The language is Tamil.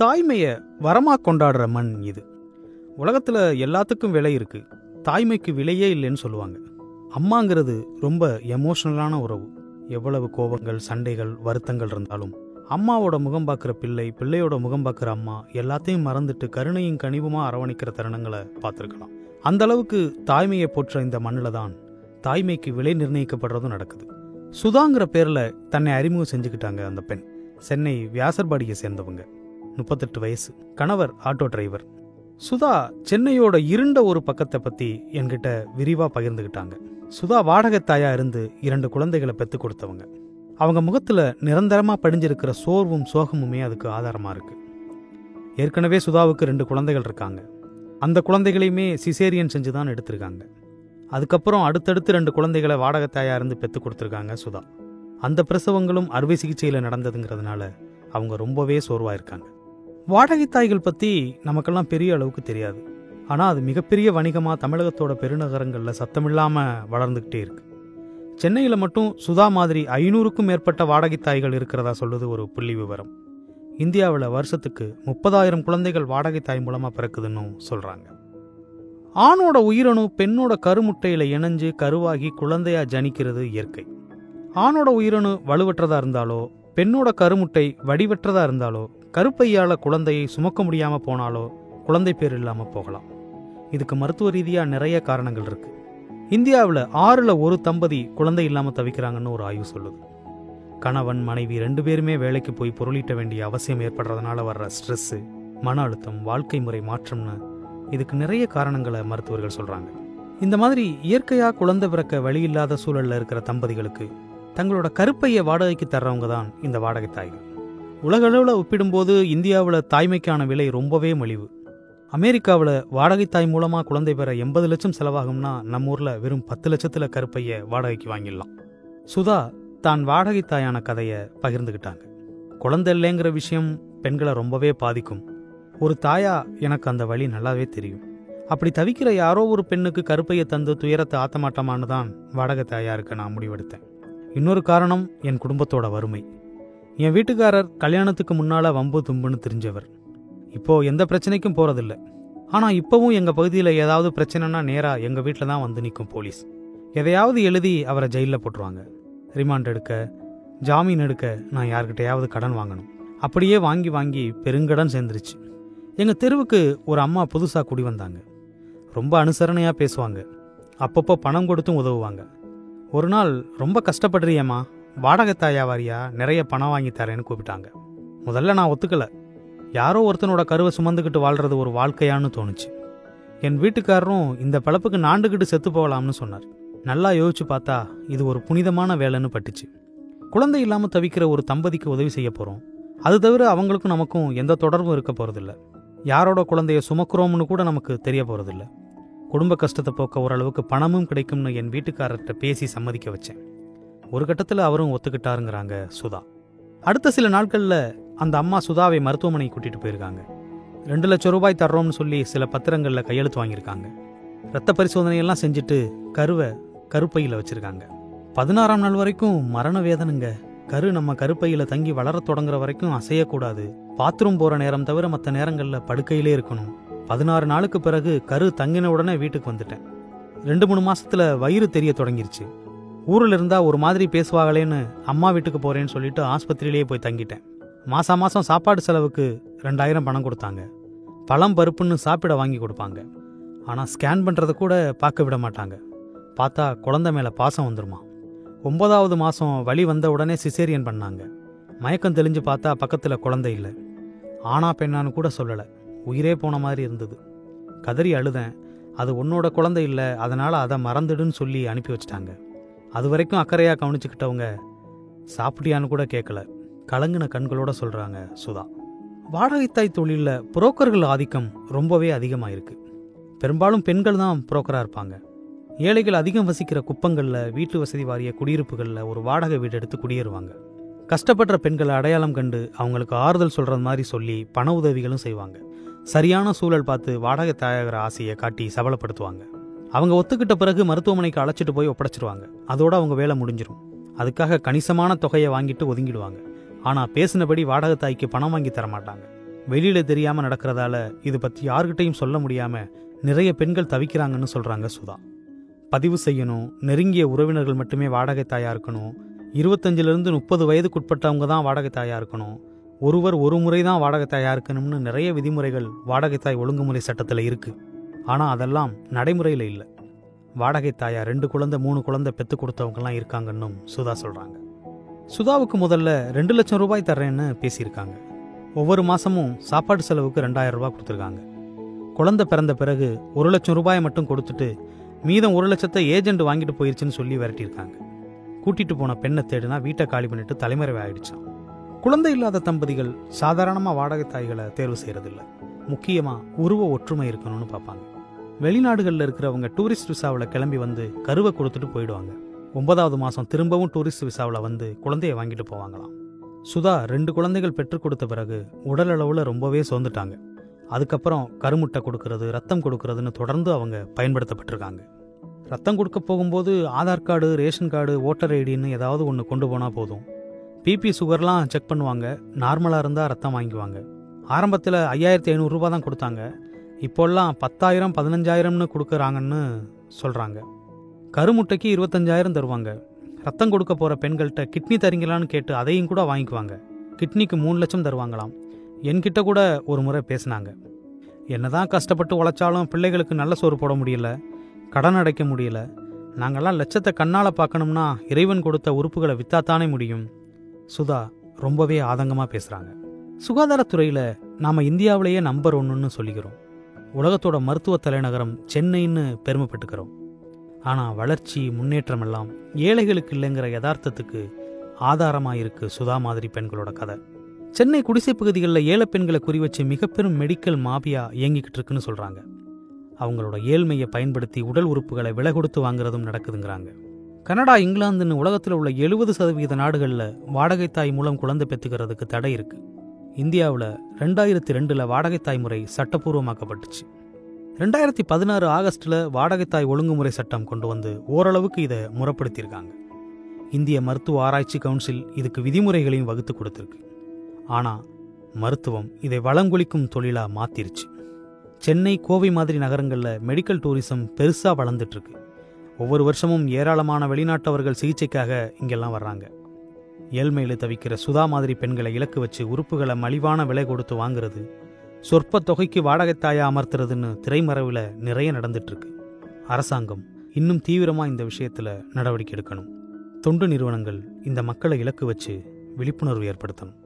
தாய்மையை வரமாக கொண்டாடுற மண் இது. உலகத்தில் எல்லாத்துக்கும் விலை இருக்குது தாய்மைக்கு விலையே இல்லைன்னு சொல்லுவாங்க. அம்மாங்கிறது ரொம்ப எமோஷனலான உறவு. எவ்வளவு கோபங்கள் சண்டைகள் வருத்தங்கள் இருந்தாலும் அம்மாவோட முகம் பார்க்குற பிள்ளை பிள்ளையோட முகம் பார்க்குற அம்மா எல்லாத்தையும் மறந்துட்டு கருணையும் கனிவுமாக அரவணைக்கிற தருணங்களை பார்த்துருக்கலாம். அந்த அளவுக்கு தாய்மையை போற்ற இந்த மண்ணில் தான் தாய்மைக்கு விலை நிர்ணயிக்கப்படுறதும் நடக்குது. சுதாங்கிற பேரில் தன்னை அறிமுகம் செஞ்சுக்கிட்டாங்க அந்த பெண். சென்னை வியாசர்பாடியை சேர்ந்தவங்க. முப்பத்தெட்டு வயசு. கணவர் ஆட்டோ டிரைவர் சுதா சென்னையோட இருண்ட ஒரு பக்கத்தை பத்தி என்கிட்ட விரிவா பகிர்ந்துகிட்டாங்க. சுதா வாடகைத்தாயா இருந்து இரண்டு குழந்தைகளை பெத்து கொடுத்தவங்க. அவங்க முகத்துல நிரந்தரமா படிஞ்சிருக்கிற சோர்வும் சோகமுமே அதுக்கு ஆதாரமா இருக்கு. ஏற்கனவே சுதாவுக்கு ரெண்டு குழந்தைகள் இருக்காங்க. அந்த குழந்தைகளையுமே சிசேரியன் செஞ்சு தான் எடுத்திருக்காங்க. அதுக்கப்புறம் அடுத்தடுத்து ரெண்டு குழந்தைகளை வாடகைத்தாயா இருந்து பெத்து கொடுத்துருக்காங்க சுதா. அந்த பிரசவங்களும் அறுவை சிகிச்சையில் நடந்ததுங்கிறதுனால அவங்க ரொம்பவே சோர்வாயிருக்காங்க. வாடகை தாய்கள் பற்றி நமக்கெல்லாம் பெரிய அளவுக்கு தெரியாது. ஆனால் அது மிகப்பெரிய வணிகமாக தமிழகத்தோட பெருநகரங்களில் சத்தமில்லாமல் வளர்ந்துக்கிட்டே இருக்கு. சென்னையில் மட்டும் சுதா மாதிரி ஐநூறுக்கும் மேற்பட்ட வாடகை தாய்கள் இருக்கிறதா சொல்லுது ஒரு புள்ளி விவரம். இந்தியாவில் வருஷத்துக்கு முப்பதாயிரம் குழந்தைகள் வாடகை தாய் மூலமாக பிறக்குதுன்னு சொல்கிறாங்க ஆணோட உயிரணு பெண்ணோட கருமுட்டையில் இணைஞ்சு கருவாகி குழந்தையா ஜனிக்கிறது இயற்கை. ஆணோட உயிரணு வலுவற்றதா இருந்தாலோ பெண்ணோட கருமுட்டை வடிவற்றதா இருந்தாலோ கருப்பையால் குழந்தையை சுமக்க முடியாமல் போனாலோ குழந்தை பேர் இல்லாமல் போகலாம். இதுக்கு மருத்துவ ரீதியாக நிறைய காரணங்கள் இருக்கு. இந்தியாவில் ஆறில் ஒரு தம்பதி குழந்தை இல்லாமல் தவிக்கிறாங்கன்னு ஒரு ஆய்வு சொல்லுது. கணவன் மனைவி ரெண்டு பேருமே வேலைக்கு போய் பொருளீட்ட வேண்டிய அவசியம் ஏற்படுறதுனால வர்ற ஸ்ட்ரெஸ்ஸு மன அழுத்தம் வாழ்க்கை முறை மாற்றம்னு இதுக்கு நிறைய காரணங்களை மருத்துவர்கள் சொல்கிறாங்க இந்த மாதிரி இயற்கையாக குழந்தை பிறக்க வழி இல்லாத சூழலில் இருக்கிற தம்பதிகளுக்கு தங்களோட கருப்பையை வாடகைக்கு தர்றவங்க தான் இந்த வாடகை தாய்கள். உலகளவில் ஒப்பிடும்போது இந்தியாவில் தாய்மைக்கான விலை ரொம்பவே மலிவு. அமெரிக்காவில் வாடகை தாய் மூலமாக குழந்தை பெற எண்பது லட்சம் செலவாகும்னா நம்ம ஊரில் வெறும் பத்து லட்சத்தில் கருப்பையை வாடகைக்கு வாங்கிடலாம். சுதா தான் வாடகை தாயான கதையை பகிர்ந்துக்கிட்டாங்க குழந்தை இல்லைங்கிற விஷயம் பெண்களை ரொம்பவே பாதிக்கும். ஒரு தாயா எனக்கு அந்த வழி நல்லாவே தெரியும். அப்படி தவிக்கிற யாரோ ஒரு பெண்ணுக்கு கருப்பையை தந்து துயரத்தை ஆத்தமாட்டமானு தான் வாடகை தாயா இருக்க நான் முடிவெடுத்தேன். இன்னொரு காரணம் என் குடும்பத்தோட வறுமை. என் வீட்டுக்காரர் கல்யாணத்துக்கு முன்னால வம்பு தும்புன்னு தெரிஞ்சவர். இப்போ எந்த பிரச்சனைக்கும் போறதில்ல. ஆனா இப்பவும் எங்க பகுதியில் ஏதாவது பிரச்சனைனா நேரா எங்க வீட்டில் தான் வந்து நிற்கும் போலீஸ். எதையாவது எழுதி அவரை ஜெயிலில் போட்டுருவாங்க. ரிமாண்ட் எடுக்க ஜாமீன் எடுக்க நான் யார்கிட்டயாவது கடன் வாங்கணும். அப்படியே வாங்கி வாங்கி பெருங்கடன் சேர்ந்துருச்சு. எங்க தெருவுக்கு ஒரு அம்மா புதுசா குடி வந்தாங்க. ரொம்ப அனுசரணையா பேசுவாங்க. அப்பப்போ பணம் கொடுத்தும் உதவுவாங்க. ஒரு நாள் ரொம்ப கஷ்டப்படுறியம்மா. வாடகை தாயா வாரியா நிறைய பணம் வாங்கி தரேன்னு கூப்பிட்டாங்க. முதல்ல நான் ஒத்துக்கல. யாரோ ஒருத்தனோட கருவை சுமந்துக்கிட்டு வாழ்றது ஒரு வாழ்க்கையான்னு தோணுச்சு. என் வீட்டுக்காரரும் இந்த பிழப்புக்கு நாண்டுக்கிட்டு செத்து போகலாம்னு சொன்னார். நல்லா யோசிச்சு பார்த்தா இது ஒரு புனிதமான வேலைன்னு பட்டுச்சு. குழந்தை இல்லாமல் தவிக்கிற ஒரு தம்பதிக்கு உதவி செய்ய போகிறோம் அது தவிர அவங்களுக்கும் நமக்கும் எந்த தொடர்பும் இருக்க போகிறதில்ல யாரோட குழந்தைய சுமக்கிறோம்னு கூட நமக்கு தெரிய போகிறதில்ல குடும்ப கஷ்டத்தை போக்க ஓரளவுக்கு பணமும் கிடைக்கும்னு என் வீட்டுக்காரர்கிட்ட பேசி சம்மதிக்க வச்சேன். ஒரு கட்டத்தில் அவரும் ஒத்துக்கிட்டாருங்கிறாங்க சுதா. அடுத்த சில நாட்களில் அந்த அம்மா சுதாவை மருத்துவமனை கூட்டிகிட்டு போயிருக்காங்க. ரெண்டு லட்சம் ரூபாய் தர்றோம்னு சொல்லி சில பத்திரங்களில் கையெழுத்து வாங்கியிருக்காங்க. ரத்த பரிசோதனையெல்லாம் செஞ்சுட்டு கருவை கருப்பையில் வச்சுருக்காங்க. பதினாறாம் நாள் வரைக்கும் மரண வேதனைங்க. கரு நம்ம கருப்பையில் தங்கி வளரத் தொடங்குற வரைக்கும் அசையக்கூடாது. பாத்ரூம் போகிற நேரம் தவிர மற்ற நேரங்களில் படுக்கையிலே இருக்கணும். பதினாறு நாளுக்கு பிறகு கரு தங்கின உடனே வீட்டுக்கு வந்துட்டேன். ரெண்டு மூணு மாசத்துல வயிறு தெரிய தொடங்கிருச்சு. ஊரில் இருந்தா ஒரு மாதிரி பேசுவாங்களேன்னு அம்மா வீட்டுக்கு போறேன்னு சொல்லிட்டு ஆஸ்பத்திரியிலேயே போய் தங்கிட்டேன். மாசா மாசம் சாப்பாடு செலவுக்கு ரெண்டாயிரம் பணம் கொடுத்தாங்க. பழம் பருப்புன்னு சாப்பிட வாங்கி கொடுப்பாங்க. ஆனால் ஸ்கேன் பண்ணுறத கூட பார்க்க விட மாட்டாங்க. பார்த்தா குழந்தை மேலே பாசம் வந்துருமா. ஒன்பதாவது மாதம் வழி வந்த உடனே சிசேரியன் பண்ணாங்க. மயக்கம் தெளிஞ்சு பார்த்தா பக்கத்தில் குழந்தை இல்லை. ஆனா பெண்ணான்னு கூட சொல்லலை. உயிரே போன மாதிரி இருந்தது. கதறி அழுதேன். அது உன்னோட குழந்தை இல்லை. அதனால் அதை மறந்துடுன்னு சொல்லி அனுப்பி வச்சிட்டாங்க. அது வரைக்கும் அக்கறையாக கவனிச்சுக்கிட்டவங்க சாப்பிட்டியான்னு கூட கேட்கல கலங்கின கண்களோட சொல்கிறாங்க சுதா. வாடகைத்தாய் தொழிலில் புரோக்கர்கள் ஆதிக்கம் ரொம்பவே அதிகமாக இருக்கு பெரும்பாலும் பெண்கள் தான் புரோக்கராக இருப்பாங்க. ஏழைகள் அதிகம் வசிக்கிற குப்பங்களில் வீட்டு வசதி வாரிய குடியிருப்புகளில் ஒரு வாடகை வீடு எடுத்து குடியேறுவாங்க. கஷ்டப்படுற பெண்களை அடையாளம் கண்டு அவங்களுக்கு ஆறுதல் சொல்கிறது மாதிரி சொல்லி பண உதவிகளும் செய்வாங்க. சரியான சூழல் பார்த்து வாடகை தாயாகிற ஆசையை காட்டி சபலப்படுத்துவாங்க. அவங்க ஒத்துக்கிட்ட பிறகு மருத்துவமனைக்கு அழைச்சிட்டு போய் ஒப்படைச்சிருவாங்க. அதோட அவங்க வேலை முடிஞ்சிடும் அதுக்காக கணிசமான தொகையை வாங்கிட்டு ஒதுங்கிடுவாங்க. ஆனால் பேசினபடி வாடகை தாய்க்கு பணம் வாங்கி தர மாட்டாங்க வெளியில தெரியாம நடக்கிறதால இது பத்தி யார்கிட்டையும் சொல்ல முடியாம நிறைய பெண்கள் தவிக்கிறாங்கன்னு சொல்றாங்க சுதா. பதிவு செய்யணும் நெருங்கிய உறவினர்கள் மட்டுமே வாடகை தாயா இருக்கணும். இருபத்தஞ்சிலிருந்து முப்பது வயதுக்குட்பட்டவங்க தான் வாடகை தாயா இருக்கணும். ஒருவர் ஒரு முறை தான் வாடகை தாயா இருக்கணும்னு நிறைய விதிமுறைகள் வாடகை தாய் ஒழுங்குமுறை சட்டத்தில் இருக்குது ஆனால் அதெல்லாம் நடைமுறையில் இல்லை. வாடகை தாயா ரெண்டு குழந்தை மூணு குழந்தை பெற்று கொடுத்தவங்கலாம் இருக்காங்கன்னும் சுதா சொல்கிறாங்க சுதாவுக்கு முதல்ல ரெண்டு லட்சம் ரூபாய் தர்றேன்னு பேசியிருக்காங்க. ஒவ்வொரு மாதமும் சாப்பாடு செலவுக்கு ரெண்டாயிரம் ரூபாய் கொடுத்துருக்காங்க. குழந்தை பிறந்த பிறகு ஒரு லட்சம் ரூபாயை மட்டும் கொடுத்துட்டு மீதம் ஒரு லட்சத்தை ஏஜென்ட் வாங்கிட்டு போயிருச்சுன்னு சொல்லி விரட்டியிருக்காங்க. கூட்டிட்டு போன பெண்ணை தேடினா வீட்டை காலி பண்ணிட்டு தலைமறைவு ஆயிடுச்சான் குழந்தை இல்லாத தம்பதிகள் சாதாரணமாக வாடகை தாய்களை தேர்வு செய்யறதில்ல. முக்கியமாக உருவ ஒற்றுமை இருக்கணும்னு பார்ப்பாங்க. வெளிநாடுகளில் இருக்கிறவங்க டூரிஸ்ட் விசாவில் கிளம்பி வந்து கருவை கொடுத்துட்டு போயிடுவாங்க. ஒன்பதாவது மாதம் திரும்பவும் டூரிஸ்ட் விசாவில் வந்து குழந்தைய வாங்கிட்டு போவாங்களாம். சுதா ரெண்டு குழந்தைகள் பெற்றுக் கொடுத்த பிறகு உடல் அளவில் ரொம்பவே சோர்ந்துட்டாங்க. அதுக்கப்புறம் கருமுட்டை கொடுக்கறது ரத்தம் கொடுக்கறதுன்னு தொடர்ந்து அவங்க பயன்படுத்தப்பட்டிருக்காங்க. ரத்தம் கொடுக்க போகும்போது Aadhaar card ration card voter ஐடின்னு ஏதாவது ஒன்று கொண்டு போனால் போதும். பிபி சுகர்லாம் செக் பண்ணுவாங்க நார்மலாக இருந்தால் ரத்தம் வாங்கிக்குவாங்க. ஆரம்பத்தில் ஐயாயிரத்தி ஐநூறுரூபா தான் கொடுத்தாங்க. இப்போல்லாம் பத்தாயிரம் பதினஞ்சாயிரம்னு கொடுக்குறாங்கன்னு சொல்கிறாங்க கருமுட்டைக்கு இருபத்தஞ்சாயிரம் தருவாங்க. ரத்தம் கொடுக்க போகிற பெண்கள்கிட்ட கிட்னி தரீங்களான்னு கேட்டு அதையும் கூட வாங்கிக்குவாங்க. கிட்னிக்கு மூணு லட்சம் தருவாங்களாம். என்கிட்ட கூட ஒரு முறை பேசினாங்க. என்னதான் கஷ்டப்பட்டு உழைச்சாலும் பிள்ளைகளுக்கு நல்ல சோறு போட முடியல கடன் அடைக்க முடியல. நாங்கெல்லாம் லட்சத்தை கண்ணால் பார்க்கணும்னா இறைவன் கொடுத்த உறுப்புகளை வித்தாத்தானே முடியும். சுதா ரொம்பவே ஆதங்கமாக பேசுகிறாங்க சுகாதாரத்துறையில் நாம் இந்தியாவிலேயே நம்பர் ஒன்றுன்னு சொல்லிக்கிறோம். உலகத்தோட மருத்துவ தலைநகரம் சென்னைன்னு பெருமைப்பட்டுக்கிறோம். ஆனால் வளர்ச்சி முன்னேற்றம் எல்லாம் ஏழைகளுக்கு இல்லைங்கிற யதார்த்தத்துக்கு ஆதாரமாக இருக்கு சுதா மாதிரி பெண்களோட கதை. சென்னை குடிசை பகுதிகளில் ஏழை பெண்களை குறி வச்சு மெடிக்கல் மாபியா இயங்கிக்கிட்டு இருக்குன்னு சொல்கிறாங்க அவங்களோட ஏழ்மையை பயன்படுத்தி உடல் உறுப்புகளை விலை கொடுத்து வாங்குறதும் நடக்குதுங்கிறாங்க. கனடா இங்கிலாந்துன்னு உலகத்தில் உள்ள எழுபது சதவீத நாடுகளில் வாடகைத்தாய் மூலம் குழந்தை பெற்றுக்கிறதுக்கு தடை இருக்குது இந்தியாவில் ரெண்டாயிரத்தி ரெண்டில் வாடகை தாய் முறை சட்டப்பூர்வமாக்கப்பட்டுச்சு. ரெண்டாயிரத்தி பதினாறு ஆகஸ்டில் வாடகைத்தாய் ஒழுங்குமுறை சட்டம் கொண்டு வந்து ஓரளவுக்கு இதை முறைப்படுத்தியிருக்காங்க. இந்திய மருத்துவ ஆராய்ச்சி கவுன்சில் இதுக்கு விதிமுறைகளையும் வகுத்து கொடுத்துருக்கு. ஆனால் மருத்துவம் இதை வளங்குளிக்கும் தொழிலாக மாத்திருச்சு. சென்னை கோவை மாதிரி நகரங்களில் மெடிக்கல் டூரிசம் பெருசாக வளர்ந்துட்டு இருக்கு. ஒவ்வொரு வருஷமும் ஏராளமான வெளிநாட்டவர்கள் சிகிச்சைக்காக இங்கெல்லாம் வர்றாங்க. ஏழ்மையில் தவிக்கிற சுதா மாதிரி பெண்களை இலக்கு வச்சு உறுப்புகளை மலிவான விலை கொடுத்து வாங்குறது சொற்ப தொகைக்கு வாடகை அமர்த்துறதுன்னு திரைமறைவில் நிறைய நடந்துட்டு இருக்கு அரசாங்கம் இன்னும் தீவிரமாக இந்த விஷயத்தில் நடவடிக்கை எடுக்கணும். தொண்டு நிறுவனங்கள் இந்த மக்களை இலக்கு வச்சு விழிப்புணர்வு ஏற்படுத்தணும்.